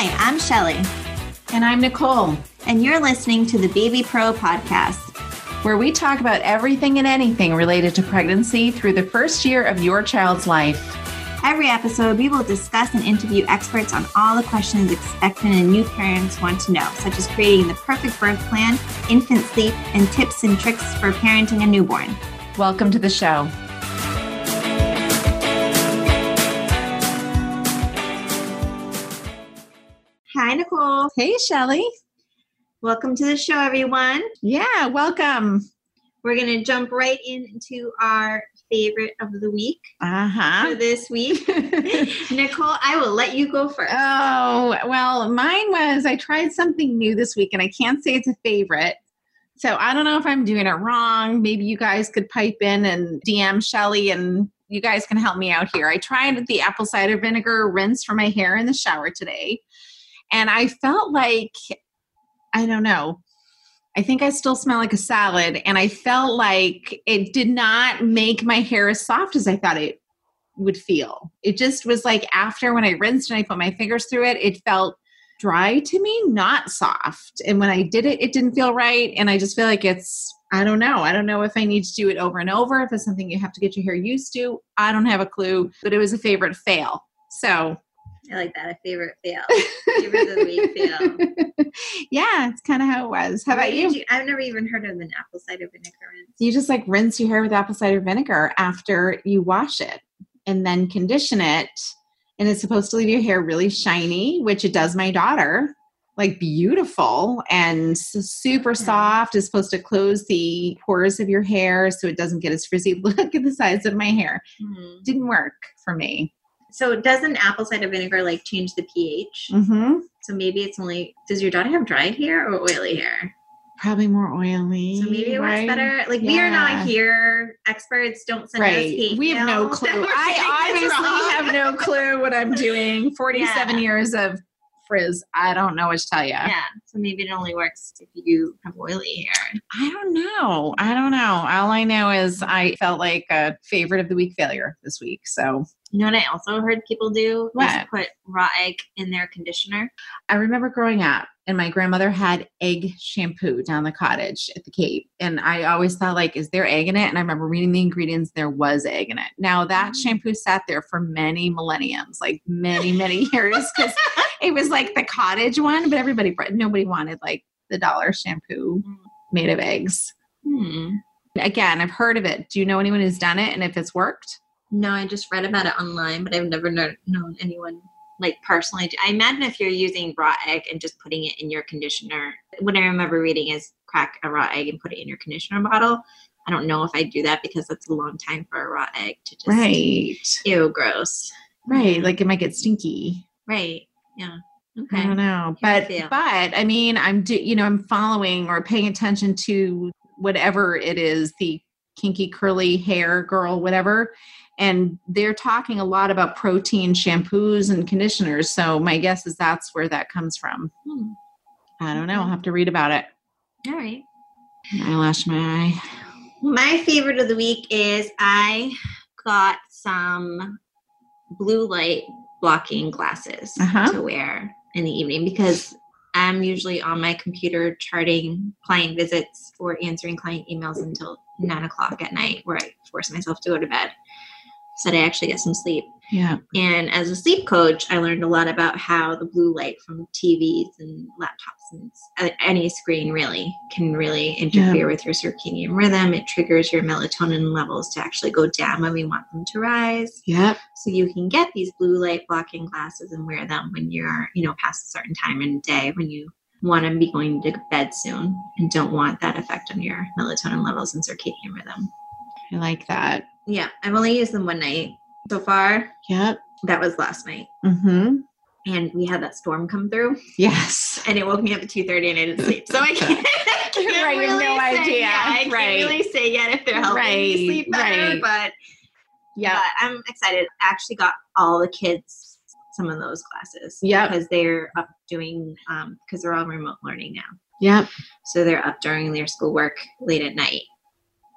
Hi, I'm Shelly. And I'm Nicole. And you're listening to the Baby Pro podcast, where we talk about everything and anything related to pregnancy through the first year of your child's life. Every episode, we will discuss and interview experts on all the questions expectant and new parents want to know, such as creating the perfect birth plan, infant sleep, and tips and tricks for parenting a newborn. Welcome to the show. Hi, Nicole. Hey, Shelly. Welcome to the show, everyone. Yeah, welcome. We're going to jump right into our favorite of the week uh-huh. for this week. Nicole, I will let you go first. Oh, well, mine was I tried something new this week, and I can't say it's a favorite. So I don't know if I'm doing it wrong. Maybe you guys could pipe in and DM Shelly and you guys can help me out here. I tried the apple cider vinegar rinse for my hair in the shower today. And I felt like, I don't know, I think I still smell like a salad. And I felt like it did not make my hair as soft as I thought it would feel. It just was like after when I rinsed and I put my fingers through it, it felt dry to me, not soft. And when I did it, it didn't feel right. And I just feel like it's, I don't know. I don't know if I need to do it over and over, if it's something you have to get your hair used to. I don't have a clue, but it was a favorite fail. So I like that. A favorite fail. favorite of the week fail. yeah, it's kind of how it was. How about you? you? I've never even heard of an apple cider vinegar rinse. You just like rinse your hair with apple cider vinegar after you wash it and then condition it. And it's supposed to leave your hair really shiny, which it does my daughter like beautiful and super soft. It's supposed to close the pores of your hair so it doesn't get as frizzy. Look at the size of my hair. Mm-hmm. Didn't work for me. So doesn't apple cider vinegar like change the pH? Mm-hmm. So maybe it's only. Does your daughter have dried hair or oily hair? Probably more oily. So maybe it works right? better. Like yeah. we are not here. Experts don't send right. us We have no clue. I obviously have no clue what I'm doing. Forty-seven yeah. years of frizz. I don't know what to tell you. Yeah. So maybe it only works if you have oily hair. I don't know. I don't know. All I know is I felt like a favorite of the week failure this week. So you know what I also heard people do? What? put raw egg in their conditioner. I remember growing up and my grandmother had egg shampoo down the cottage at the Cape. And I always thought, like, is there egg in it? And I remember reading the ingredients, there was egg in it. Now that mm. shampoo sat there for many millenniums, like many, many years, because it was like the cottage one, but everybody, nobody wanted like the dollar shampoo mm. made of eggs. Hmm. Again, I've heard of it. Do you know anyone who's done it and if it's worked? No, I just read about it online, but I've never known anyone like personally. I imagine if you're using raw egg and just putting it in your conditioner, what I remember reading is crack a raw egg and put it in your conditioner bottle. I don't know if I do that because that's a long time for a raw egg to just right. Ew, gross. Right, like it might get stinky. Right. Yeah. Okay. I don't know, but but I mean, I'm do you know I'm following or paying attention to whatever it is the kinky curly hair girl, whatever, and they're talking a lot about protein shampoos and conditioners. So my guess is that's where that comes from. Hmm. I don't know. I'll have to read about it. All right. Eyelash my eye. My favorite of the week is I got some blue light blocking glasses uh-huh. to wear in the evening because I'm usually on my computer charting client visits or answering client emails until nine o'clock at night where I force myself to go to bed so that I actually get some sleep. Yeah. And as a sleep coach, I learned a lot about how the blue light from TVs and laptops and uh, any screen really can really interfere yeah. with your circadian rhythm. It triggers your melatonin levels to actually go down when we want them to rise. Yeah. So you can get these blue light blocking glasses and wear them when you're, you know, past a certain time in the day when you want to be going to bed soon and don't want that effect on your melatonin levels and circadian rhythm. I like that. Yeah, I've only used them one night so far. Yep. That was last night. Mm-hmm. And we had that storm come through. Yes. And it woke me up at two thirty, and I didn't sleep. So I can't. I can't right, really no say, idea. Yeah, I right. can't really say yet if they're helping right. me sleep better. Right. But yeah, I'm excited. I actually got all the kids some of those classes. Yeah. Because they're up doing um because they're all remote learning now. Yep. So they're up during their schoolwork late at night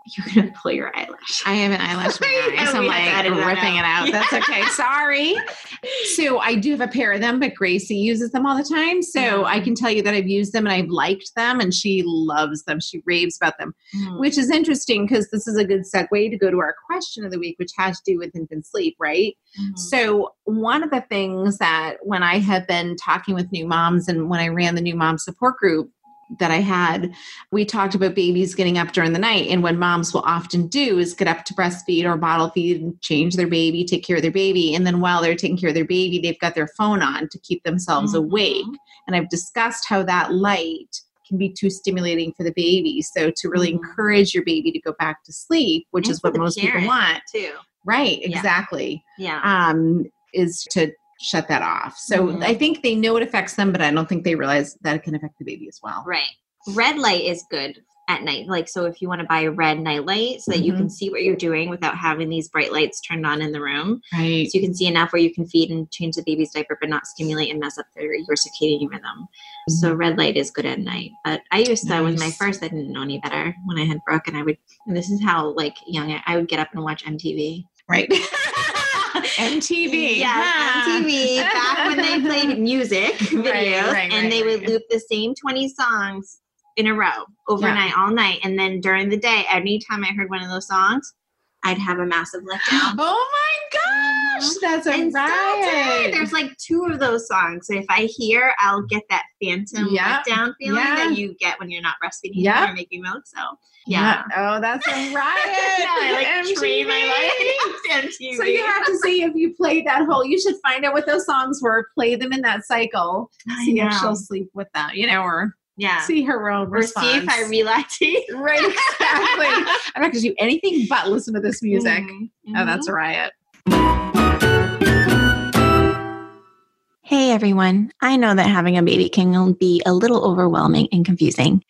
you're gonna pull your eyelash. I have an eyelash eye, so I'm like ripping it out. That's okay. Sorry. So I do have a pair of them, but Gracie uses them all the time. So mm-hmm. I can tell you that I've used them and I've liked them, and she loves them. She raves about them, mm-hmm. which is interesting because this is a good segue to go to our question of the week, which has to do with infant sleep, right? Mm-hmm. So one of the things that when I have been talking with new moms and when I ran the new mom support group, that I had, we talked about babies getting up during the night. And what moms will often do is get up to breastfeed or bottle feed and change their baby, take care of their baby. And then while they're taking care of their baby, they've got their phone on to keep themselves mm-hmm. awake. And I've discussed how that light can be too stimulating for the baby. So to really mm-hmm. encourage your baby to go back to sleep, which and is what most people want. Too. Right, exactly. Yeah. Um, is to shut that off. So mm-hmm. I think they know it affects them, but I don't think they realize that it can affect the baby as well. Right. Red light is good at night. Like, so if you want to buy a red night light so that mm-hmm. you can mm-hmm. see what you're doing without having these bright lights turned on in the room. Right. So you can see enough where you can feed and change the baby's diaper, but not stimulate and mess up their, your circadian rhythm. Mm-hmm. So red light is good at night. But I used to, nice. with my first, I didn't know any better when I had Brooke and I would, and this is how like young, I would get up and watch MTV. Right. MTV. Yeah, MTV. Back when they played music videos, right, right, and they would loop the same 20 songs in a row overnight, yeah. all night. And then during the day, anytime I heard one of those songs, I'd have a massive letdown. Oh my gosh, mm-hmm. that's a and riot. There's like two of those songs. So if I hear, I'll get that phantom yep. letdown feeling yeah. that you get when you're not breastfeeding yep. or making milk. So yeah. yeah. Oh, that's a riot. I like train my life. So you have to see if you played that whole. You should find out what those songs were. Play them in that cycle. See if she'll sleep with them. You know, or yeah. see her own response. Or see if I relactate. right, exactly. I'm not going to do anything but listen to this music. Mm-hmm. Oh, that's a riot. Hey everyone, I know that having a baby can be a little overwhelming and confusing.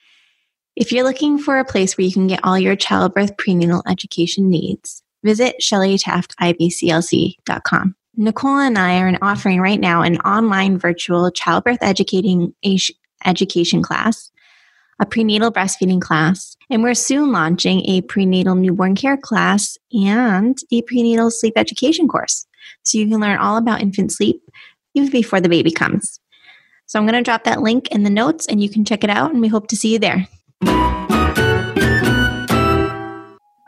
If you're looking for a place where you can get all your childbirth prenatal education needs, visit ShellyTaftIBCLC.com. Nicole and I are offering right now an online virtual childbirth educating education class, a prenatal breastfeeding class, and we're soon launching a prenatal newborn care class and a prenatal sleep education course. So you can learn all about infant sleep even before the baby comes. So I'm going to drop that link in the notes and you can check it out, and we hope to see you there.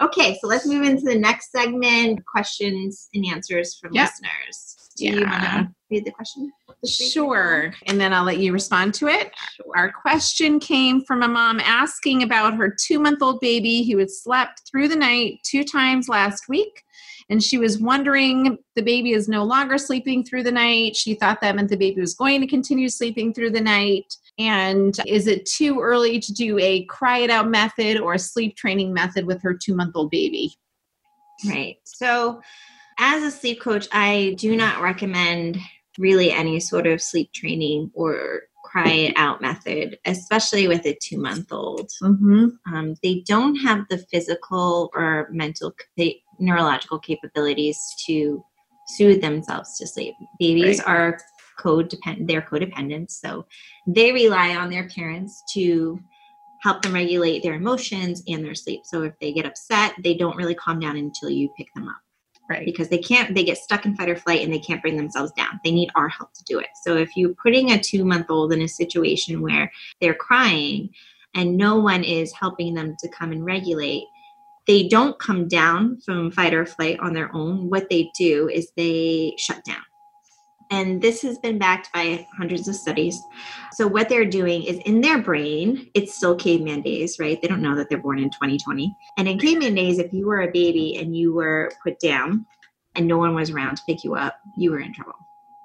Okay, so let's move into the next segment questions and answers from yep. listeners. Do yeah. you want to read the question? Sure. And then I'll let you respond to it. Sure. Our question came from a mom asking about her two month old baby who had slept through the night two times last week. And she was wondering the baby is no longer sleeping through the night. She thought that meant the baby was going to continue sleeping through the night. And is it too early to do a cry it out method or a sleep training method with her two month old baby? Right. So, as a sleep coach, I do not recommend really any sort of sleep training or cry it out method, especially with a two month old. Mm-hmm. Um, they don't have the physical or mental, neurological capabilities to soothe themselves to sleep. Babies right. are codependent, they're codependent. So they rely on their parents to help them regulate their emotions and their sleep. So if they get upset, they don't really calm down until you pick them up. Right. Because they can't, they get stuck in fight or flight and they can't bring themselves down. They need our help to do it. So if you're putting a two month old in a situation where they're crying and no one is helping them to come and regulate, they don't come down from fight or flight on their own. What they do is they shut down. And this has been backed by hundreds of studies. So, what they're doing is in their brain, it's still caveman days, right? They don't know that they're born in 2020. And in caveman days, if you were a baby and you were put down and no one was around to pick you up, you were in trouble.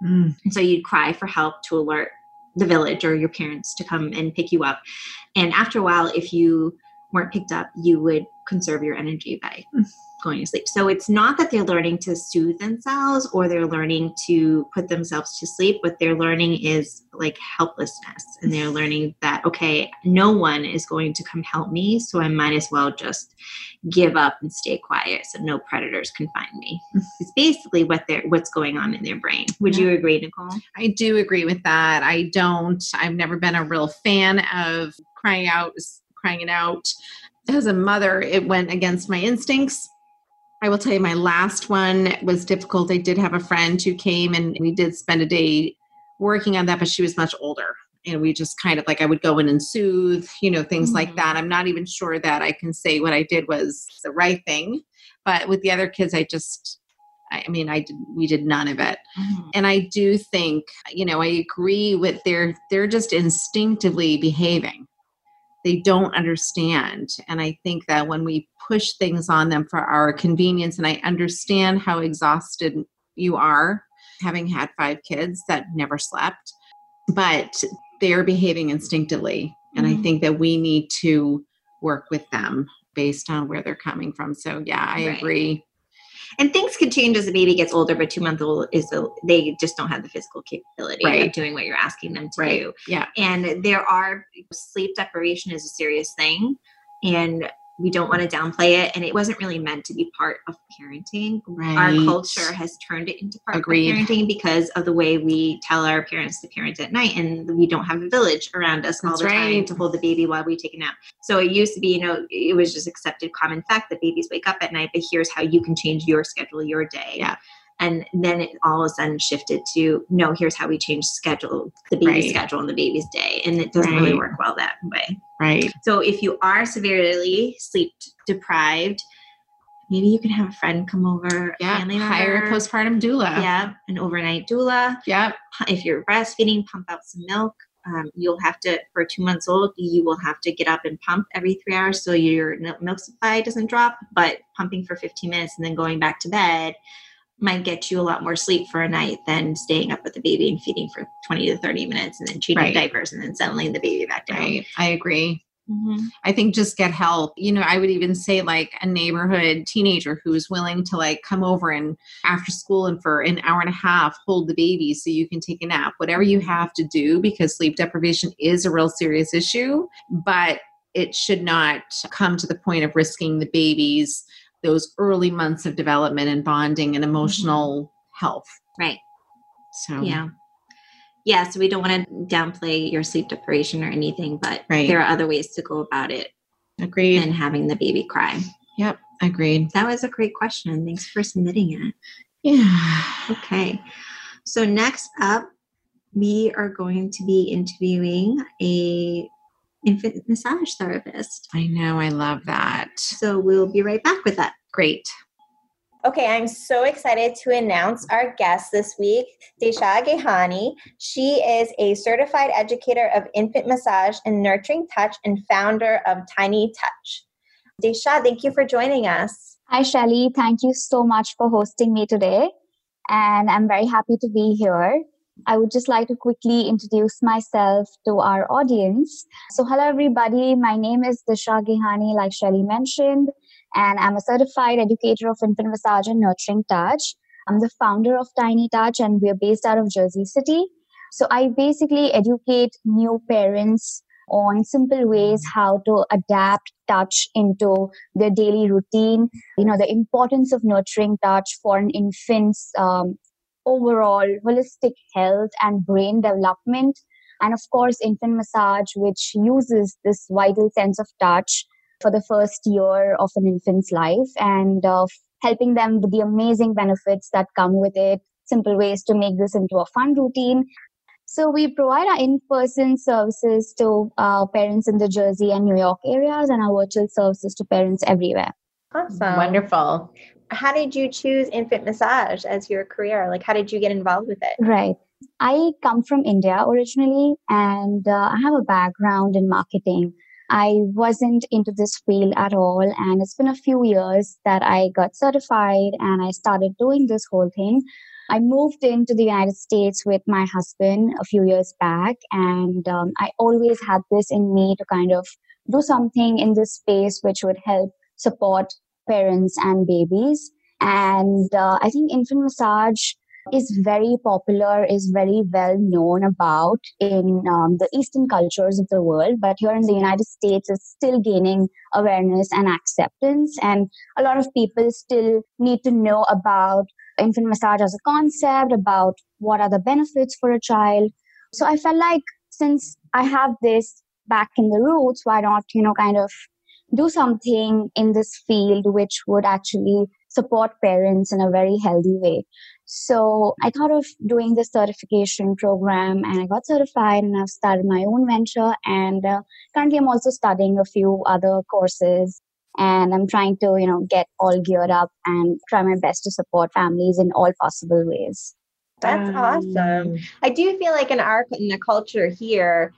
Mm. And so you'd cry for help to alert the village or your parents to come and pick you up. And after a while, if you weren't picked up, you would conserve your energy by mm going to sleep. So it's not that they're learning to soothe themselves or they're learning to put themselves to sleep. What they're learning is like helplessness. And they're learning that, okay, no one is going to come help me. So I might as well just give up and stay quiet so no predators can find me. It's basically what they're what's going on in their brain. Would yeah. you agree, Nicole? I do agree with that. I don't, I've never been a real fan of crying out, crying it out as a mother, it went against my instincts. I will tell you, my last one was difficult. I did have a friend who came and we did spend a day working on that, but she was much older. And we just kind of like, I would go in and soothe, you know, things mm-hmm. like that. I'm not even sure that I can say what I did was the right thing. But with the other kids, I just, I mean, I did, we did none of it. Mm-hmm. And I do think, you know, I agree with their, they're just instinctively behaving they don't understand. And I think that when we push things on them for our convenience, and I understand how exhausted you are having had five kids that never slept, but they're behaving instinctively. And mm-hmm. I think that we need to work with them based on where they're coming from. So, yeah, I right. agree and things can change as the baby gets older but two month old is a, they just don't have the physical capability right. of doing what you're asking them to right. do yeah and there are sleep deprivation is a serious thing and we don't want to downplay it and it wasn't really meant to be part of parenting right. our culture has turned it into part Agreed. of parenting because of the way we tell our parents to parent at night and we don't have a village around us all the right. time to hold the baby while we take a nap so it used to be you know it was just accepted common fact that babies wake up at night but here's how you can change your schedule your day yeah and then it all of a sudden shifted to no here's how we change schedule the baby's right. schedule and the baby's day. And it doesn't right. really work well that way. Right. So if you are severely sleep deprived maybe you can have a friend come over yeah hire a postpartum doula. Yeah an overnight doula. Yeah. If you're breastfeeding pump out some milk. Um, you'll have to for two months old you will have to get up and pump every three hours so your milk supply doesn't drop but pumping for 15 minutes and then going back to bed might get you a lot more sleep for a night than staying up with the baby and feeding for 20 to 30 minutes and then changing right. diapers and then settling the baby back down. Right. I agree. Mm-hmm. I think just get help. You know, I would even say like a neighborhood teenager who's willing to like come over and after school and for an hour and a half hold the baby so you can take a nap. Whatever you have to do because sleep deprivation is a real serious issue, but it should not come to the point of risking the baby's those early months of development and bonding and emotional mm-hmm. health. Right. So, yeah. Yeah, so we don't want to downplay your sleep deprivation or anything, but right. there are other ways to go about it. Agreed. And having the baby cry. Yep, agreed. That was a great question. Thanks for submitting it. Yeah. Okay. So next up, we are going to be interviewing a infant massage therapist. I know, I love that. So we'll be right back with that. Great. Okay, I'm so excited to announce our guest this week, Disha Gehani. She is a certified educator of infant massage and nurturing touch and founder of Tiny Touch. Disha, thank you for joining us. Hi, Shelly. Thank you so much for hosting me today. And I'm very happy to be here. I would just like to quickly introduce myself to our audience. So, hello, everybody. My name is Disha Gehani, like Shelly mentioned, and I'm a certified educator of infant massage and nurturing touch. I'm the founder of Tiny Touch, and we're based out of Jersey City. So, I basically educate new parents on simple ways how to adapt touch into their daily routine you know the importance of nurturing touch for an infant's um, overall holistic health and brain development. And of course, infant massage, which uses this vital sense of touch for the first year of an infant's life and uh, helping them with the amazing benefits that come with it, simple ways to make this into a fun routine. So we provide our in-person services to uh, parents in the Jersey and New York areas and our virtual services to parents everywhere. Awesome. Wonderful how did you choose infant massage as your career? Like, how did you get involved with it? Right. I come from India originally, and uh, I have a background in marketing. I wasn't into this field at all, and it's been a few years that I got certified and I started doing this whole thing. I moved into the United States with my husband a few years back, and um, I always had this in me to kind of do something in this space which would help support parents and babies. And uh, I think infant massage is very popular, is very well known about in um, the Eastern cultures of the world. But here in the United States, it's still gaining awareness and acceptance. And a lot of people still need to know about infant massage as a concept, about what are the benefits for a child. So I felt like since I have this back in the roots, why not, you know, kind of do something in this field which would actually support parents in a very healthy way. So I thought of doing this certification program and I got certified and I've started my own venture. And uh, currently I'm also studying a few other courses and I'm trying to, you know, get all geared up and try my best to support families in all possible ways. That's um, awesome. I do feel like in our in the culture here,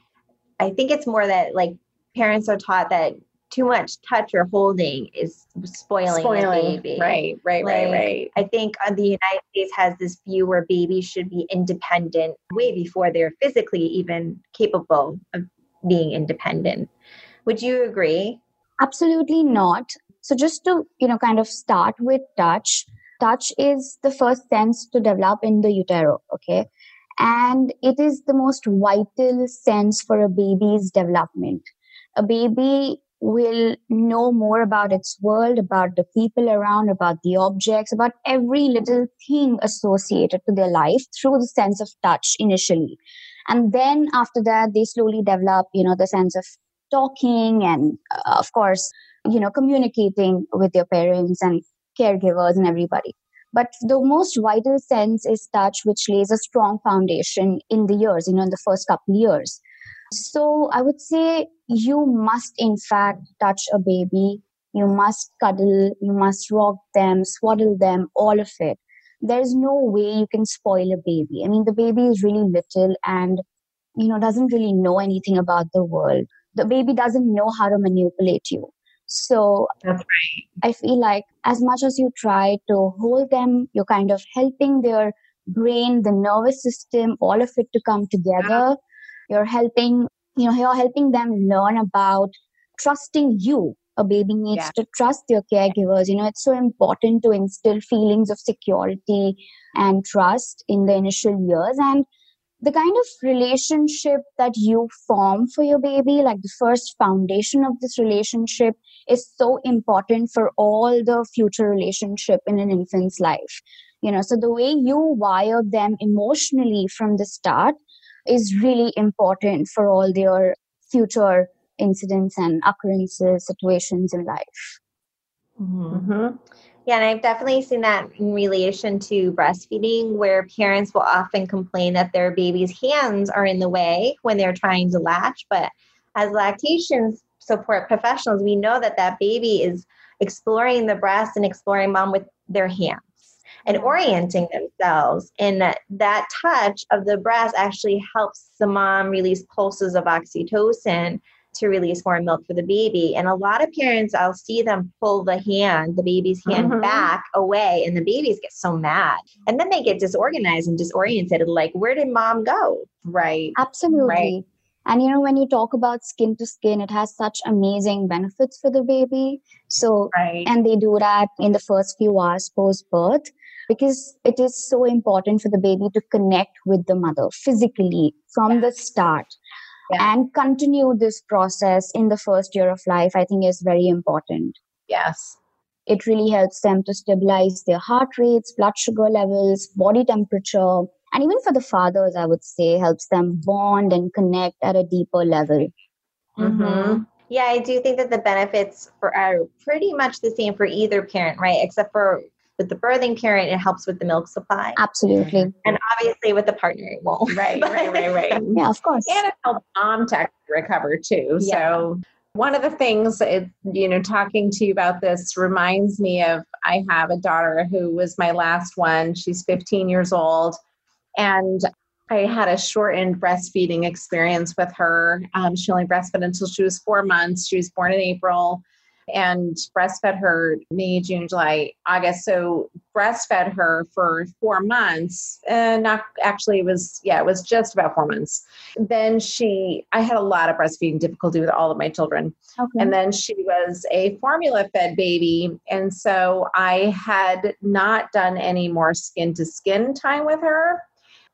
I think it's more that like parents are taught that too much touch or holding is spoiling, spoiling. baby. Right, right, like, right, right. I think uh, the United States has this view where babies should be independent way before they're physically even capable of being independent. Would you agree? Absolutely not. So just to, you know, kind of start with touch, touch is the first sense to develop in the utero, okay? And it is the most vital sense for a baby's development. A baby will know more about its world, about the people around, about the objects, about every little thing associated to their life through the sense of touch initially. And then after that, they slowly develop, you know, the sense of talking and, uh, of course, you know, communicating with their parents and caregivers and everybody. But the most vital sense is touch, which lays a strong foundation in the years, you know, in the first couple of years. So I would say you must, in fact, touch a baby. You must cuddle, you must rock them, swaddle them, all of it. There's no way you can spoil a baby. I mean, the baby is really little and, you know, doesn't really know anything about the world. The baby doesn't know how to manipulate you. So that's right. I feel like as much as you try to hold them, you're kind of helping their brain, the nervous system, all of it to come together you're helping you know you're helping them learn about trusting you. A baby needs yeah. to trust their caregivers. You know it's so important to instill feelings of security and trust in the initial years. And the kind of relationship that you form for your baby like the first foundation of this relationship is so important for all the future relationship in an infant's life. You know so the way you wire them emotionally from the start is really important for all their future incidents and occurrences, situations in life. Mm-hmm. mm-hmm. Yeah, and I've definitely seen that in relation to breastfeeding, where parents will often complain that their baby's hands are in the way when they're trying to latch. But as lactation support professionals, we know that that baby is exploring the breast and exploring mom with their hands and orienting themselves. And that, that touch of the breast actually helps the mom release pulses of oxytocin to release more milk for the baby. And a lot of parents, I'll see them pull the hand, the baby's hand mm-hmm. back away, and the babies get so mad. And then they get disorganized and disoriented. Like, where did mom go? Right. Absolutely. Right. And you know, when you talk about skin to skin, it has such amazing benefits for the baby. So, right. and they do that in the first few hours post birth because it is so important for the baby to connect with the mother physically from yeah. the start yeah. and continue this process in the first year of life i think is very important yes it really helps them to stabilize their heart rates blood sugar levels body temperature and even for the fathers i would say helps them bond and connect at a deeper level mm-hmm. yeah i do think that the benefits for are pretty much the same for either parent right except for with the birthing parent, it helps with the milk supply. Absolutely. And obviously with the partner, it won't. Right, right, right, right. yeah, of course. And it helps mom to recover too. Yeah. So one of the things, it, you know, talking to you about this reminds me of I have a daughter who was my last one. She's 15 years old. And I had a shortened breastfeeding experience with her. Um, she only breastfed until she was four months. She was born in April and breastfed her May, June, July, August. So breastfed her for four months. And not actually it was yeah, it was just about four months. Then she I had a lot of breastfeeding difficulty with all of my children. Okay. And then she was a formula fed baby. And so I had not done any more skin to skin time with her.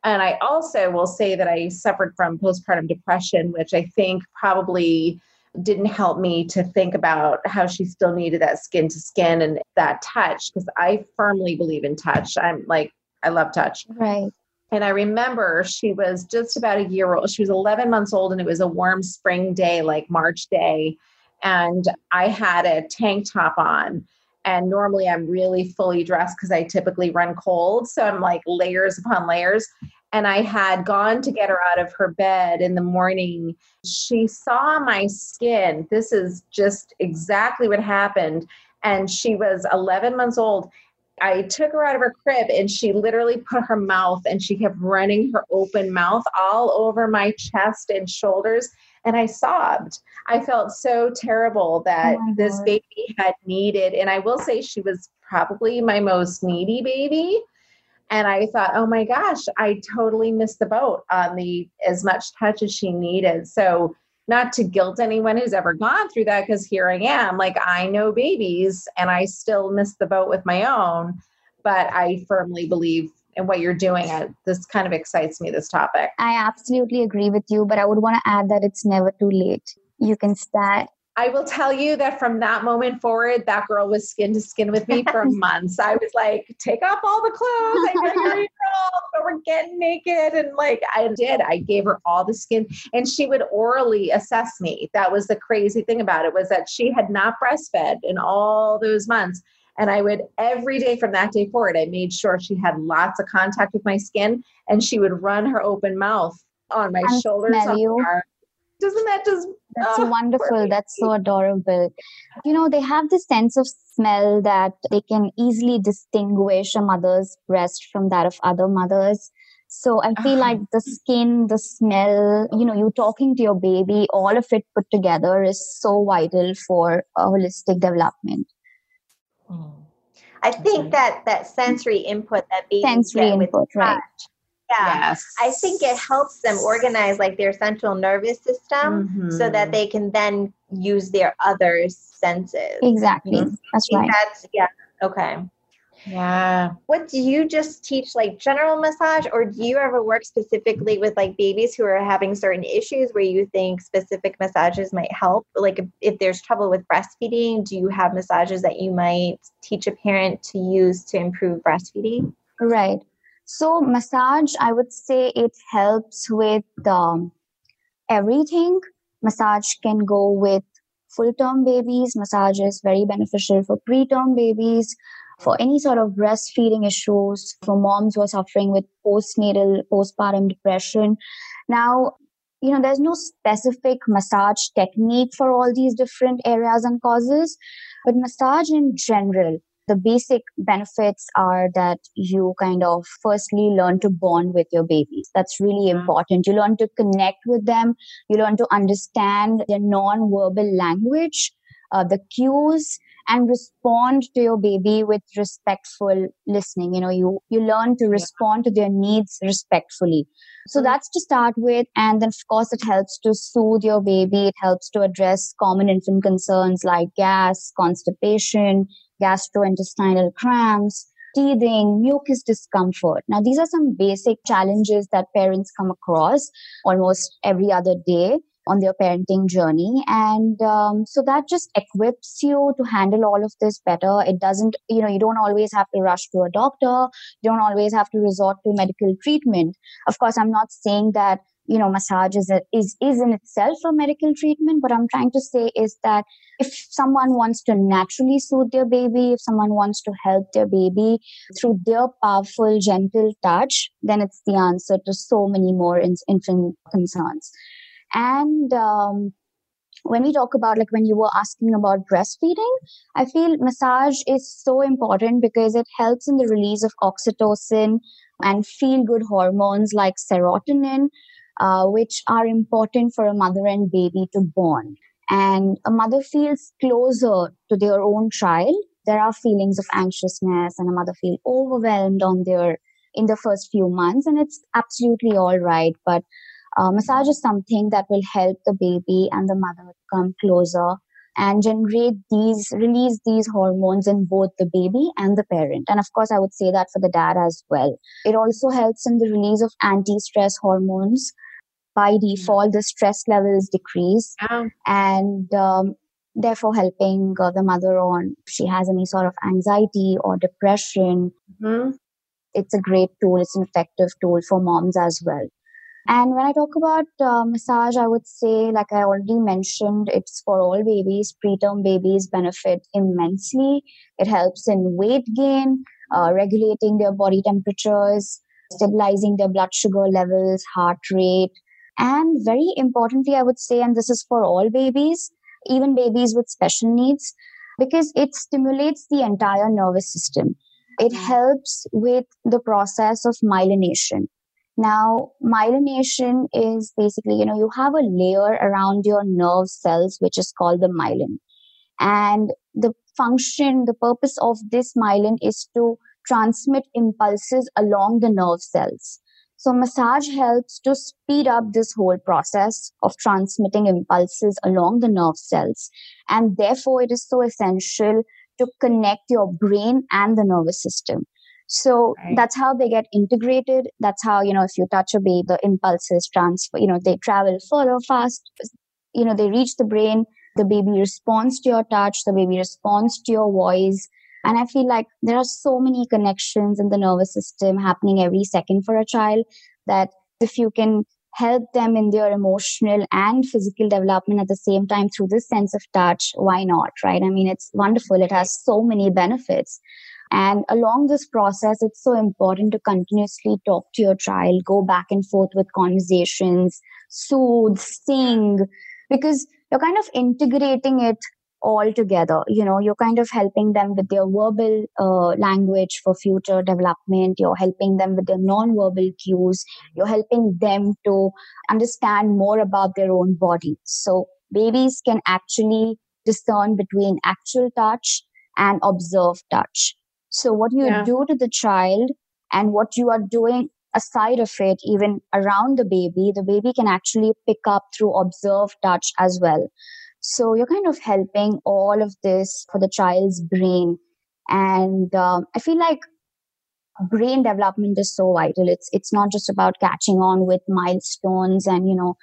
And I also will say that I suffered from postpartum depression, which I think probably didn't help me to think about how she still needed that skin to skin and that touch because I firmly believe in touch. I'm like, I love touch. Right. And I remember she was just about a year old. She was 11 months old and it was a warm spring day, like March day. and I had a tank top on. And normally I'm really fully dressed because I typically run cold. So I'm like layers upon layers. And I had gone to get her out of her bed in the morning. She saw my skin. This is just exactly what happened. And she was 11 months old. I took her out of her crib and she literally put her mouth and she kept running her open mouth all over my chest and shoulders and I sobbed. I felt so terrible that oh this baby had needed, and I will say she was probably my most needy baby. And I thought, oh my gosh, I totally missed the boat on the as much touch as she needed. So, not to guilt anyone who's ever gone through that, because here I am, like I know babies and I still miss the boat with my own. But I firmly believe and what you're doing. this kind of excites me, this topic. I absolutely agree with you, but I would want to add that it's never too late. You can start. I will tell you that from that moment forward, that girl was skin to skin with me for months. I was like, take off all the clothes. I know you're but we're getting naked. And like, I did. I gave her all the skin and she would orally assess me. That was the crazy thing about it was that she had not breastfed in all those months. And I would every day from that day forward, I made sure she had lots of contact with my skin and she would run her open mouth on my and shoulders. On. Doesn't that just that's oh, wonderful. That's so adorable. You know, they have this sense of smell that they can easily distinguish a mother's breast from that of other mothers. So I feel like the skin, the smell, you know, you talking to your baby, all of it put together is so vital for a holistic development. Mm. I think that that sensory input that babies sensory get with input, touch, right. Yeah, yes. I think it helps them organize like their central nervous system mm-hmm. so that mm-hmm. they can then use their other senses. Exactly, mm-hmm. that's right. That's yeah. Okay. Yeah. What do you just teach like general massage or do you ever work specifically with like babies who are having certain issues where you think specific massages might help? Like if, if there's trouble with breastfeeding, do you have massages that you might teach a parent to use to improve breastfeeding? Right. So massage, I would say it helps with um, everything. Massage can go with full term babies. Massage is very beneficial for preterm babies for any sort of breastfeeding issues, for moms who are suffering with postnatal, postpartum depression. Now, you know, there's no specific massage technique for all these different areas and causes, but massage in general, the basic benefits are that you kind of firstly learn to bond with your babies. That's really mm-hmm. important. You learn to connect with them. You learn to understand their non-verbal language, uh, the cues, and respond to your baby with respectful listening you know you you learn to respond to their needs respectfully so mm-hmm. that's to start with and then of course it helps to soothe your baby it helps to address common infant concerns like gas constipation gastrointestinal cramps teething, mucus discomfort. Now, these are some basic challenges that parents come across almost every other day on their parenting journey. And um, so that just equips you to handle all of this better. It doesn't, you know, you don't always have to rush to a doctor. You don't always have to resort to medical treatment. Of course, I'm not saying that you know massage is, a, is is in itself a medical treatment. What i'm trying to say is that if someone wants to naturally soothe their baby if someone wants to help their baby through their powerful gentle touch then it's the answer to so many more infant concerns. And um, when we talk about like when you were asking about breastfeeding i feel massage is so important because it helps in the release of oxytocin and feel good hormones like serotonin uh, which are important for a mother and baby to bond and a mother feels closer to their own child there are feelings of anxiousness and a mother feels overwhelmed on their in the first few months and it's absolutely all right but uh, massage is something that will help the baby and the mother come closer and generate these, release these hormones in both the baby and the parent. And of course, I would say that for the dad as well. It also helps in the release of anti stress hormones. By default, the stress levels decrease. Yeah. And um, therefore helping uh, the mother on if she has any sort of anxiety or depression. Mm-hmm. It's a great tool. It's an effective tool for moms as well. And when I talk about uh, massage, I would say, like I already mentioned, it's for all babies. Preterm babies benefit immensely. It helps in weight gain, uh, regulating their body temperatures, stabilizing their blood sugar levels, heart rate. And very importantly, I would say, and this is for all babies, even babies with special needs, because it stimulates the entire nervous system. It helps with the process of myelination. Now, myelination is basically, you know, you have a layer around your nerve cells, which is called the myelin. And the function, the purpose of this myelin is to transmit impulses along the nerve cells. So massage helps to speed up this whole process of transmitting impulses along the nerve cells. And therefore, it is so essential to connect your brain and the nervous system. So right. that's how they get integrated. That's how, you know, if you touch a baby, the impulses transfer, you know, they travel further fast. You know, they reach the brain. The baby responds to your touch. The baby responds to your voice. And I feel like there are so many connections in the nervous system happening every second for a child that if you can help them in their emotional and physical development at the same time through this sense of touch, why not? Right? I mean, it's wonderful. It has so many benefits. And along this process, it's so important to continuously talk to your child, go back and forth with conversations, soothe, sing, because you're kind of integrating it all together you know you're kind of helping them with their verbal uh, language for future development. You're helping them with their non-verbal cues. You're helping them to understand more about their own body. So babies can actually discern between actual touch and observed touch. So what you yeah. do to the child and what you are doing aside of it even around the baby the baby can actually pick up through observed touch as well so you're kind of helping all of this for the child's brain. And uh, I feel like brain development is so vital. It's it's not just about catching on with milestones and you know,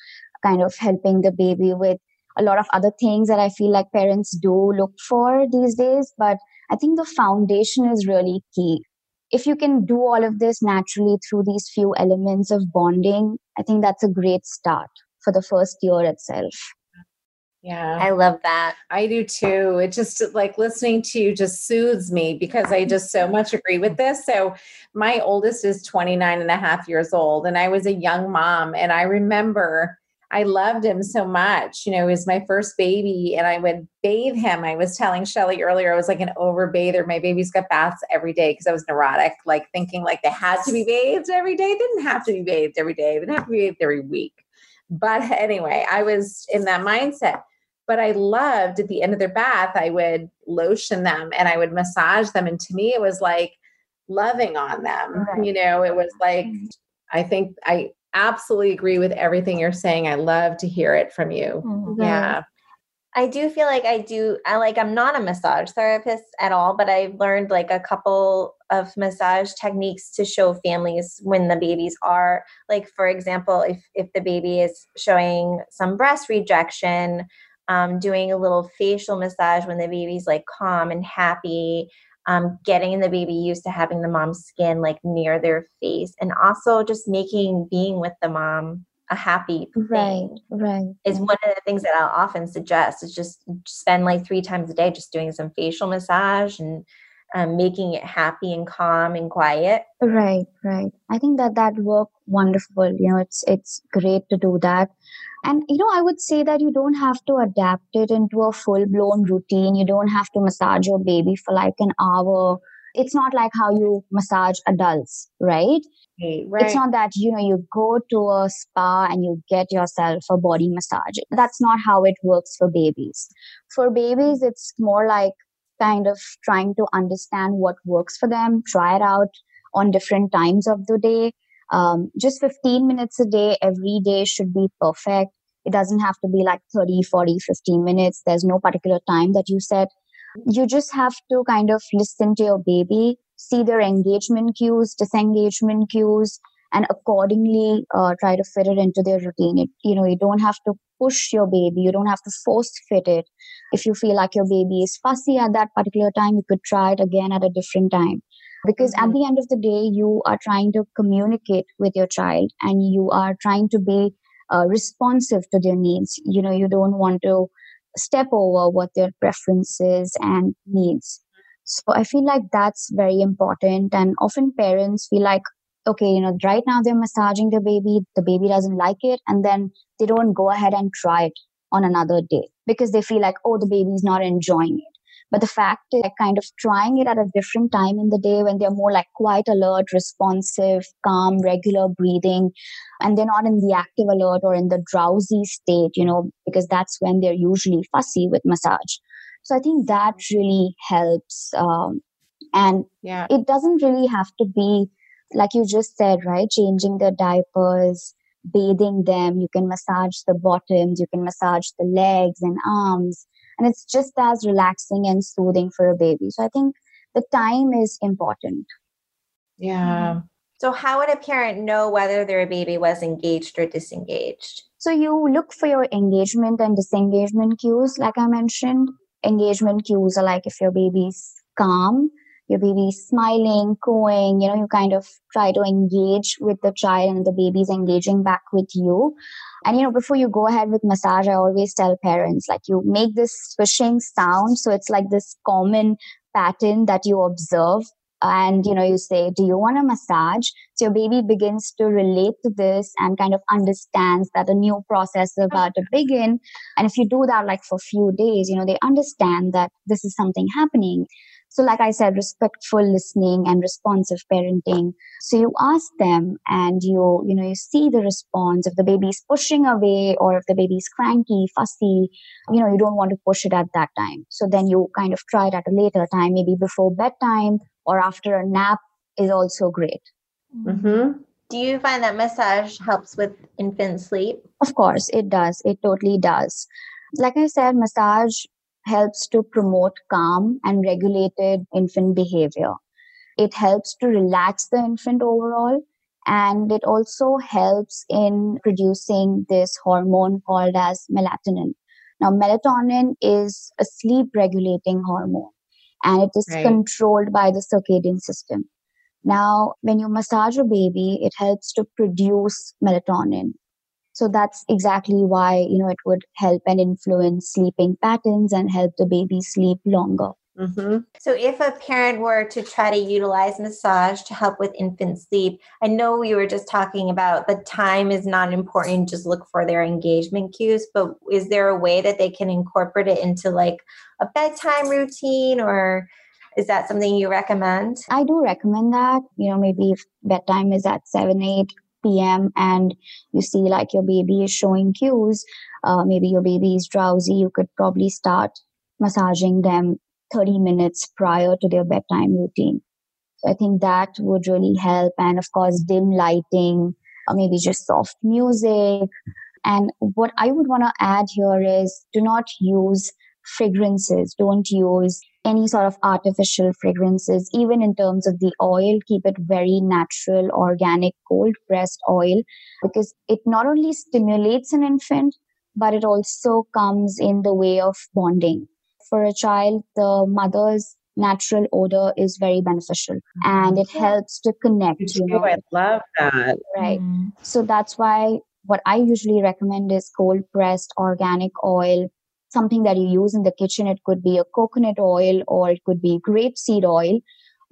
kind of helping the baby with a lot of other things that I feel like parents do look for these days. But I think the foundation is really key. If you can do all of this naturally through these few elements of bonding, I think that's a great start for the first year itself. Yeah. I love that. I do too. It just like listening to you just soothes me because I just so much agree with this. So my oldest is 29 and a half years old and I was a young mom and I remember I loved him so much. You know, he was my first baby and I would bathe him. I was telling Shelly earlier, I was like an overbather. My babies got baths every day because I was neurotic, like thinking like they had to be bathed every day. They didn't have to be bathed every day. They didn't have to be bathed every week. But anyway, I was in that mindset but I loved at the end of their bath, I would lotion them and I would massage them. And to me, it was like loving on them. Right. You know, it was like, mm-hmm. I think I absolutely agree with everything you're saying. I love to hear it from you. Mm-hmm. Yeah. I do feel like I do. I like, I'm not a massage therapist at all, but I've learned like a couple of massage techniques to show families when the babies are like, for example, if, if the baby is showing some breast rejection, um, doing a little facial massage when the baby's like calm and happy, um, getting the baby used to having the mom's skin like near their face, and also just making being with the mom a happy right right is one of the things that i'll often suggest is just spend like three times a day just doing some facial massage and um, making it happy and calm and quiet. Right right. I think that that work wonderful you know it's it's great to do that and, you know, I would say that you don't have to adapt it into a full blown routine. You don't have to massage your baby for like an hour. It's not like how you massage adults, right? right? It's not that, you know, you go to a spa and you get yourself a body massage. That's not how it works for babies. For babies, it's more like kind of trying to understand what works for them, try it out on different times of the day um, just 15 minutes a day every day should be perfect. It doesn't have to be like 30 40 15 minutes. There's no particular time that you set. You just have to kind of listen to your baby see their engagement cues disengagement cues and accordingly uh, try to fit it into their routine. It, you know you don't have to push your baby. You don't have to force fit it. If you feel like your baby is fussy at that particular time you could try it again at a different time because mm-hmm. at the end of the day you are trying to communicate with your child and you are trying to be uh, responsive to their needs. You know you don't want to step over what their preferences and needs. So i feel like that's very important and often parents feel like okay you know right now they're massaging the baby the baby doesn't like it and then they don't go ahead and try it on another day because they feel like oh the baby's not enjoying it but the fact is, like, kind of trying it at a different time in the day when they're more like quite alert, responsive, calm, regular breathing, and they're not in the active alert or in the drowsy state, you know, because that's when they're usually fussy with massage. So I think that really helps. Um, and yeah. it doesn't really have to be, like you just said, right? Changing the diapers, bathing them. You can massage the bottoms, you can massage the legs and arms and it's just as relaxing and soothing for a baby. So i think the time is important. Yeah. Mm-hmm. So how would a parent know whether their baby was engaged or disengaged? So you look for your engagement and disengagement cues like i mentioned. Engagement cues are like if your baby's calm your baby's smiling, cooing, you know, you kind of try to engage with the child and the baby's engaging back with you. And, you know, before you go ahead with massage, I always tell parents, like, you make this swishing sound. So it's like this common pattern that you observe. And, you know, you say, do you want a massage? So your baby begins to relate to this and kind of understands that a new process is about to begin. And if you do that, like, for a few days, you know, they understand that this is something happening. So, like I said, respectful listening and responsive parenting. So you ask them and you, you know, you see the response. If the baby's pushing away or if the baby's cranky, fussy, you know, you don't want to push it at that time. So then you kind of try it at a later time, maybe before bedtime or after a nap is also great. Mm-hmm. Do you find that massage helps with infant sleep? Of course, it does. It totally does. Like I said, massage helps to promote calm and regulated infant behavior. It helps to relax the infant overall. And it also helps in producing this hormone called as melatonin. Now, melatonin is a sleep regulating hormone and it is right. controlled by the circadian system. Now, when you massage a baby, it helps to produce melatonin so that's exactly why, you know, it would help and influence sleeping patterns and help the baby sleep longer. Mm-hmm. So, if a parent were to try to utilize massage to help with infant sleep, I know we were just talking about the time is not important, just look for their engagement cues. But is there a way that they can incorporate it into like a bedtime routine or is that something you recommend? I do recommend that. You know, maybe if bedtime is at 7, 8, p.m. and you see like your baby is showing cues, uh, maybe your baby is drowsy, you could probably start massaging them 30 minutes prior to their bedtime routine. So I think that would really help. And of course, dim lighting, or maybe just soft music. And what I would want to add here is do not use fragrances. Don't use any sort of artificial fragrances, even in terms of the oil, keep it very natural, organic, cold pressed oil, because it not only stimulates an infant, but it also comes in the way of bonding. For a child, the mother's natural odor is very beneficial and it helps to connect. You know? I love that. Right. Mm. So that's why what I usually recommend is cold pressed organic oil something that you use in the kitchen. It could be a coconut oil or it could be grapeseed oil.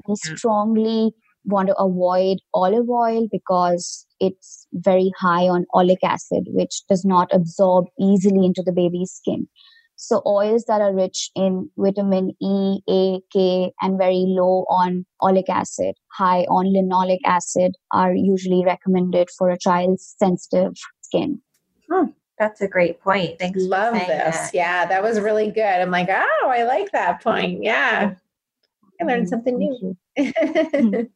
We strongly want to avoid olive oil because it's very high on oleic acid, which does not absorb easily into the baby's skin. So oils that are rich in vitamin E, A, K, and very low on oleic acid, high on linoleic acid are usually recommended for a child's sensitive skin. Hmm. That's a great point. Thanks. Love this. That. Yeah, that was really good. I'm like, oh, I like that point. Yeah. I learned something new.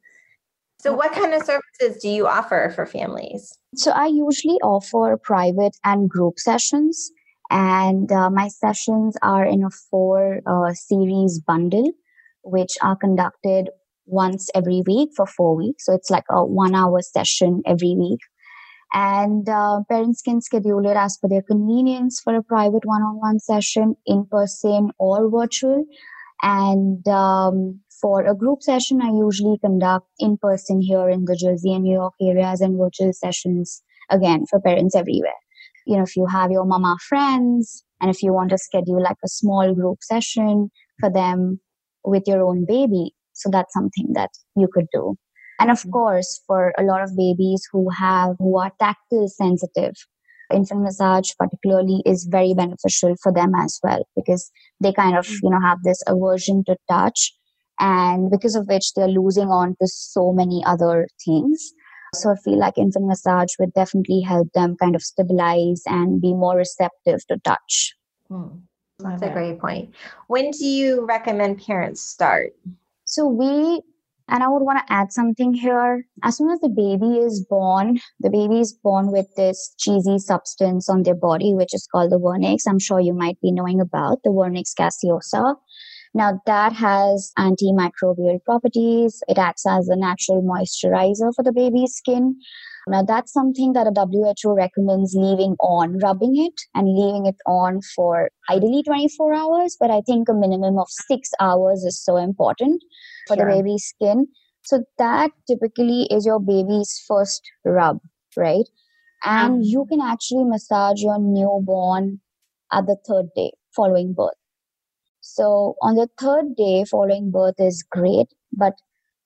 so, what kind of services do you offer for families? So, I usually offer private and group sessions, and uh, my sessions are in a four uh, series bundle, which are conducted once every week for four weeks. So, it's like a one hour session every week and uh, parents can schedule it as per their convenience for a private one-on-one session in person or virtual and um, for a group session, I usually conduct in person here in the Jersey and New York areas and virtual sessions again for parents everywhere. You know, if you have your mama friends and if you want to schedule like a small group session for them with your own baby, so that's something that you could do. And of mm-hmm. course, for a lot of babies who have, who are tactile sensitive, infant massage particularly is very beneficial for them as well because they kind of, you know, have this aversion to touch and because of which they're losing on to so many other things. So I feel like infant massage would definitely help them kind of stabilize and be more receptive to touch. Hmm. That's a great point. When do you recommend parents start? So we and I would want to add something here. As soon as the baby is born, the baby is born with this cheesy substance on their body, which is called the vernix. I'm sure you might be knowing about the vernix caseosa. Now that has antimicrobial properties. It acts as a natural moisturizer for the baby's skin. Now that's something that a WHO recommends leaving on, rubbing it and leaving it on for ideally 24 hours, but I think a minimum of six hours is so important for sure. the baby's skin. So that typically is your baby's first rub, right? And um, you can actually massage your newborn at the third day following birth. So on the third day following birth is great, but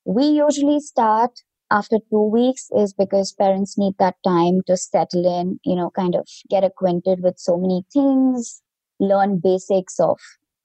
we usually start after two weeks is because parents need that time to settle in, you know, kind of get acquainted with so many things, learn basics of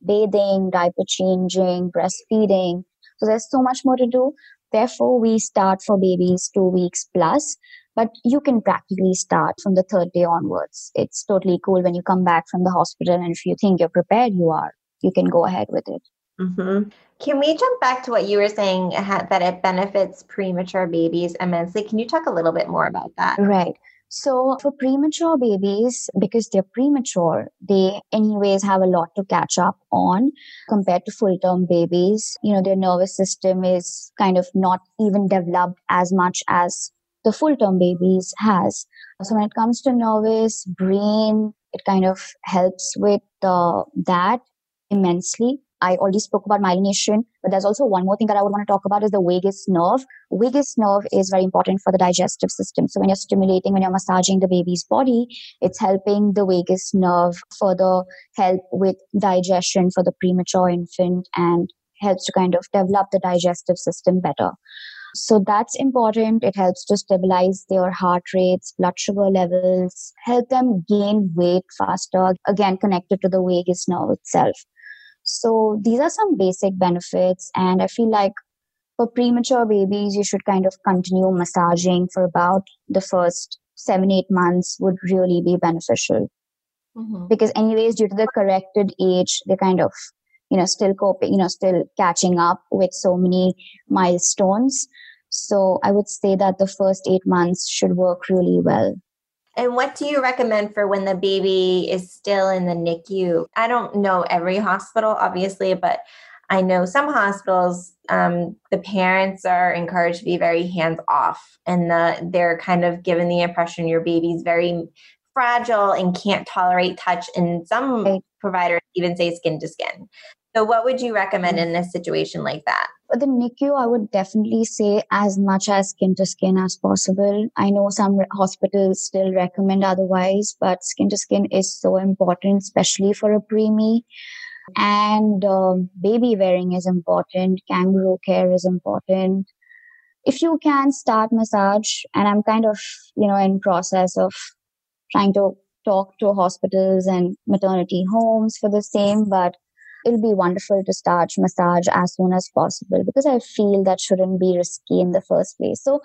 bathing, diaper changing, breastfeeding. So there's so much more to do. Therefore, we start for babies two weeks plus, but you can practically start from the third day onwards. It's totally cool when you come back from the hospital and if you think you're prepared, you are. You can go ahead with it. Mm-hmm. Can we jump back to what you were saying that it benefits premature babies immensely? Can you talk a little bit more about that? Right. So, for premature babies, because they're premature, they, anyways, have a lot to catch up on compared to full term babies. You know, their nervous system is kind of not even developed as much as the full term babies has. So, when it comes to nervous, brain, it kind of helps with uh, that immensely. I already spoke about myelination, but there's also one more thing that I would want to talk about is the vagus nerve. Vagus nerve is very important for the digestive system. So when you're stimulating, when you're massaging the baby's body, it's helping the vagus nerve further help with digestion for the premature infant and helps to kind of develop the digestive system better. So that's important. It helps to stabilize their heart rates, blood sugar levels, help them gain weight faster, again, connected to the vagus nerve itself. So these are some basic benefits. And I feel like for premature babies, you should kind of continue massaging for about the first seven, eight months would really be beneficial. Mm-hmm. Because anyways, due to the corrected age, they kind of, you know, still coping, you know, still catching up with so many milestones. So I would say that the first eight months should work really well. And what do you recommend for when the baby is still in the NICU? I don't know every hospital, obviously, but I know some hospitals, um, the parents are encouraged to be very hands off, and the, they're kind of given the impression your baby's very fragile and can't tolerate touch. And some providers even say skin to skin. So, what would you recommend in a situation like that? For the NICU, I would definitely say as much as skin to skin as possible. I know some hospitals still recommend otherwise, but skin to skin is so important, especially for a preemie. And um, baby wearing is important, kangaroo care is important. If you can start massage, and I'm kind of, you know, in process of trying to talk to hospitals and maternity homes for the same, but it'll be wonderful to start massage as soon as possible because I feel that shouldn't be risky in the first place. So,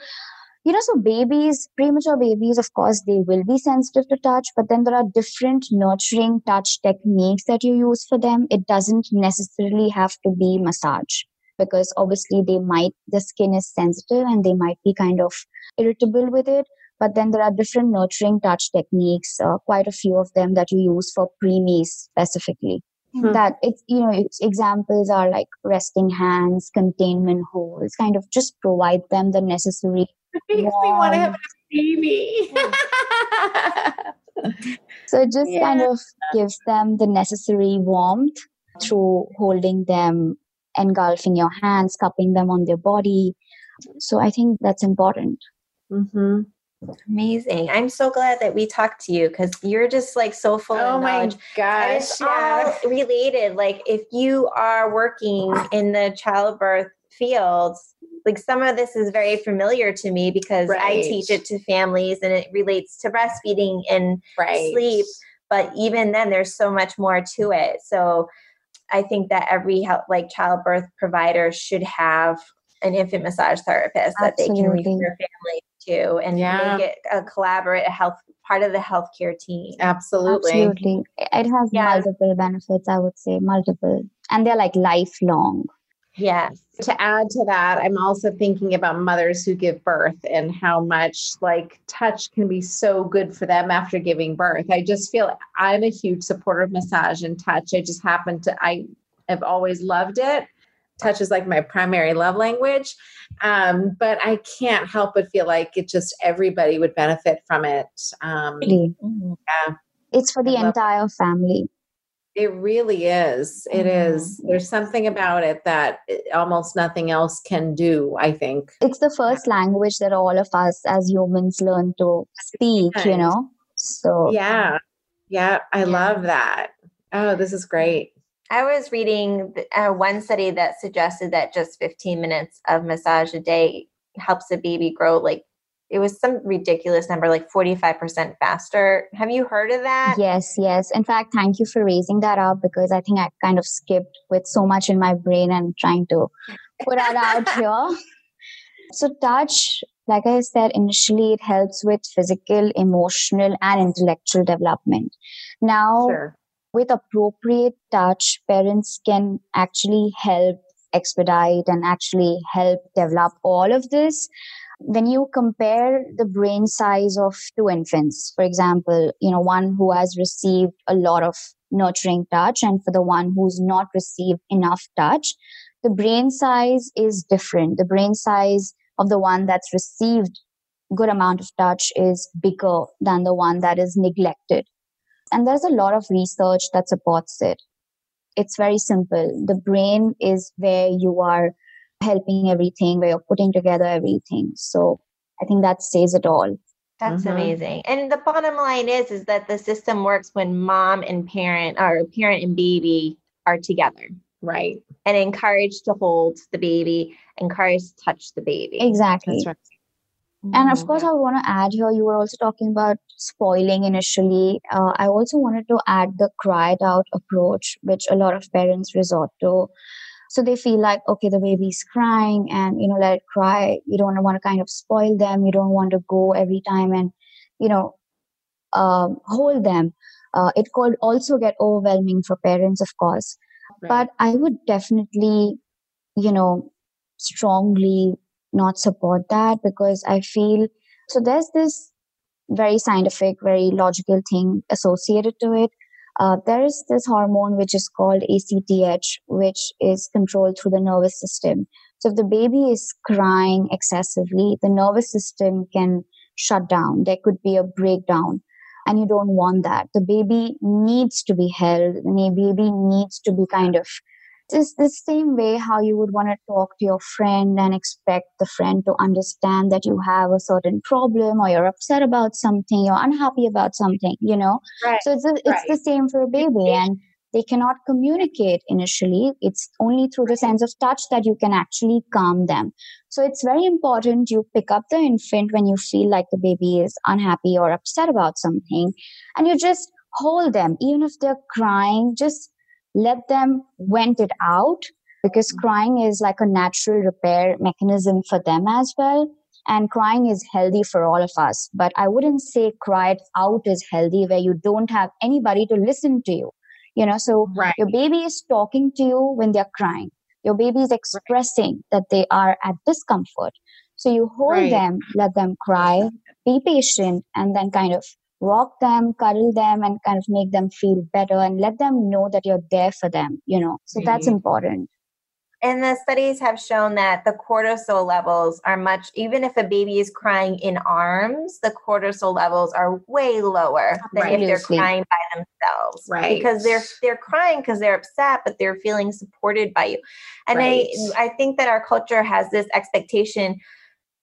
you know, so babies, premature babies, of course, they will be sensitive to touch, but then there are different nurturing touch techniques that you use for them. It doesn't necessarily have to be massage because obviously they might, the skin is sensitive and they might be kind of irritable with it. But then there are different nurturing touch techniques, uh, quite a few of them that you use for preemies specifically hmm. that it's you know it's, examples are like resting hands containment holds kind of just provide them the necessary it makes me want to have a baby so it just yeah. kind of gives them the necessary warmth through holding them engulfing your hands, cupping them on their body. So I think that's important. Mm-hmm. Amazing. I'm so glad that we talked to you because you're just like so full oh of knowledge. Oh my gosh. And it's yeah. all related. Like if you are working in the childbirth fields, like some of this is very familiar to me because right. I teach it to families and it relates to breastfeeding and right. sleep. But even then, there's so much more to it. So I think that every like childbirth provider should have an infant massage therapist Absolutely. that they can refer family to and yeah. make it a collaborate a health part of the healthcare team. Absolutely. Absolutely. It has yeah. multiple benefits, I would say, multiple. And they're like lifelong. Yes. To add to that, I'm also thinking about mothers who give birth and how much like touch can be so good for them after giving birth. I just feel I'm a huge supporter of massage and touch. I just happen to I have always loved it. Touch is like my primary love language. Um, but I can't help but feel like it just everybody would benefit from it. Um, yeah. It's for the entire family. It really is. It mm-hmm. is. There's something about it that almost nothing else can do, I think. It's the first language that all of us as humans learn to speak, you know? So, yeah. Yeah. I yeah. love that. Oh, this is great. I was reading uh, one study that suggested that just 15 minutes of massage a day helps a baby grow like it was some ridiculous number, like 45% faster. Have you heard of that? Yes, yes. In fact, thank you for raising that up because I think I kind of skipped with so much in my brain and trying to put that out here. So, touch, like I said initially, it helps with physical, emotional, and intellectual development. Now, sure. With appropriate touch, parents can actually help expedite and actually help develop all of this. When you compare the brain size of two infants for example you know one who has received a lot of nurturing touch and for the one who's not received enough touch the brain size is different. The brain size of the one that's received good amount of touch is bigger than the one that is neglected and there's a lot of research that supports it it's very simple the brain is where you are helping everything, where you're putting together everything. So I think that says it all. That's mm-hmm. amazing. And the bottom line is is that the system works when mom and parent or parent and baby are together. Right. And encouraged to hold the baby, encouraged to touch the baby. Exactly. Right. And of mm-hmm. course, I want to add here, you were also talking about spoiling initially. Uh, I also wanted to add the cried out approach, which a lot of parents resort to so they feel like okay the baby's crying and you know let it cry you don't want to kind of spoil them you don't want to go every time and you know um, hold them uh, it could also get overwhelming for parents of course right. but i would definitely you know strongly not support that because i feel so there's this very scientific very logical thing associated to it uh, there is this hormone which is called ACTH, which is controlled through the nervous system. So if the baby is crying excessively, the nervous system can shut down. There could be a breakdown. And you don't want that. The baby needs to be held. The baby needs to be kind of it's the same way how you would want to talk to your friend and expect the friend to understand that you have a certain problem or you're upset about something you're unhappy about something you know right. so it's, a, it's right. the same for a baby and they cannot communicate initially it's only through the sense of touch that you can actually calm them so it's very important you pick up the infant when you feel like the baby is unhappy or upset about something and you just hold them even if they're crying just let them vent it out because mm-hmm. crying is like a natural repair mechanism for them as well. And crying is healthy for all of us. But I wouldn't say cry it out is healthy where you don't have anybody to listen to you. You know, so right. your baby is talking to you when they're crying. Your baby is expressing that they are at discomfort. So you hold right. them, let them cry, be patient, and then kind of rock them, cuddle them, and kind of make them feel better and let them know that you're there for them, you know. So mm-hmm. that's important. and the studies have shown that the cortisol levels are much even if a baby is crying in arms the cortisol levels are way lower than right. if they're crying by themselves right because they're they're crying because they're upset but they're feeling supported by you and right. i i think that our culture has this expectation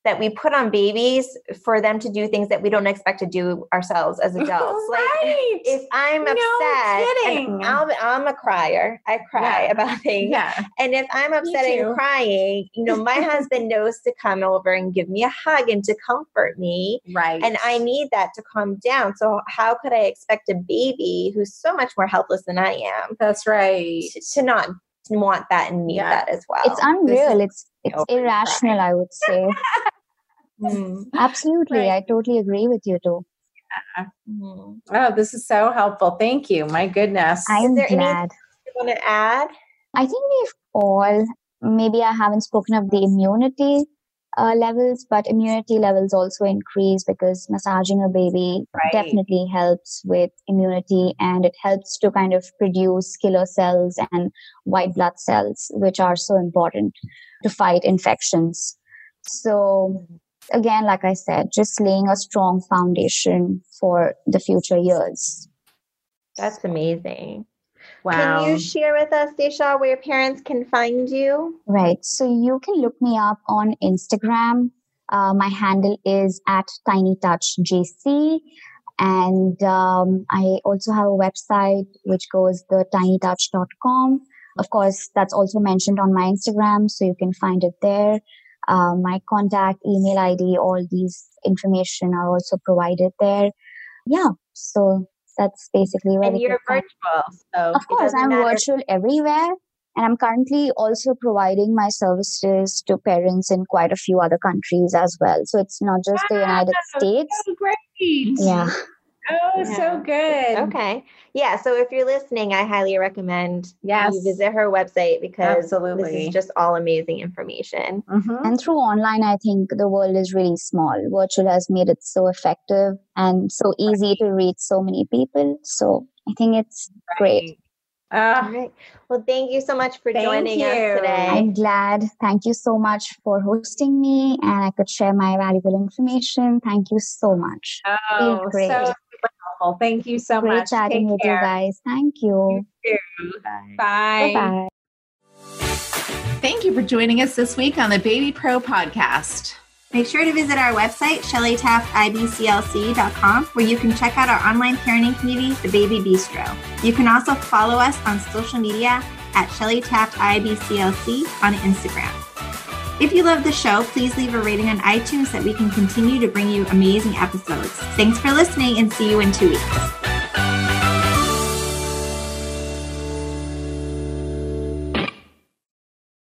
that we put on babies for them to do things that we don't expect to do ourselves as adults. right. Like if I'm upset, no I'm, I'm, a crier. I cry yeah. about things. Yeah. And if I'm upset and crying, you know, my husband knows to come over and give me a hug and to comfort me. Right. And I need that to calm down. So how could I expect a baby who's so much more helpless than I am? That's right. To, to not want that and need yeah. that as well. It's unreal. It's it's irrational, I would say. Mm. Absolutely. Right. I totally agree with you too. Yeah. Mm. Oh, this is so helpful. Thank you. My goodness. I'm glad. you want to add? I think we've all, maybe I haven't spoken of the immunity uh, levels, but immunity levels also increase because massaging a baby right. definitely helps with immunity and it helps to kind of produce killer cells and white blood cells, which are so important to fight infections. So again, like I said, just laying a strong foundation for the future years. That's amazing. Wow. Can you share with us, Disha, where parents can find you? Right. So you can look me up on Instagram. Uh, my handle is at tinytouchjc. And um, I also have a website which goes the tinytouch.com. Of course, that's also mentioned on my Instagram, so you can find it there. Uh, my contact, email ID, all these information are also provided there. Yeah, so that's basically where. And you're virtual, so of course I'm matter. virtual everywhere, and I'm currently also providing my services to parents in quite a few other countries as well. So it's not just wow, the United States. So great. Yeah. Oh, yeah. so good. Okay. Yeah. So if you're listening, I highly recommend yes. you visit her website because Absolutely. this is just all amazing information. Mm-hmm. And through online, I think the world is really small. Virtual has made it so effective and so easy to reach so many people. So I think it's right. great. Uh, All right. Well, thank you so much for joining you. us today. I'm glad. Thank you so much for hosting me and I could share my valuable information. Thank you so much. Oh, great. So helpful. Thank you so Great much. chatting Take with care. you guys. Thank you. you Bye. Bye. Thank you for joining us this week on the Baby Pro podcast. Make sure to visit our website, shellytaftibclc.com, where you can check out our online parenting community, The Baby Bistro. You can also follow us on social media at Shelly Taft IBCLC on Instagram. If you love the show, please leave a rating on iTunes so that we can continue to bring you amazing episodes. Thanks for listening and see you in two weeks.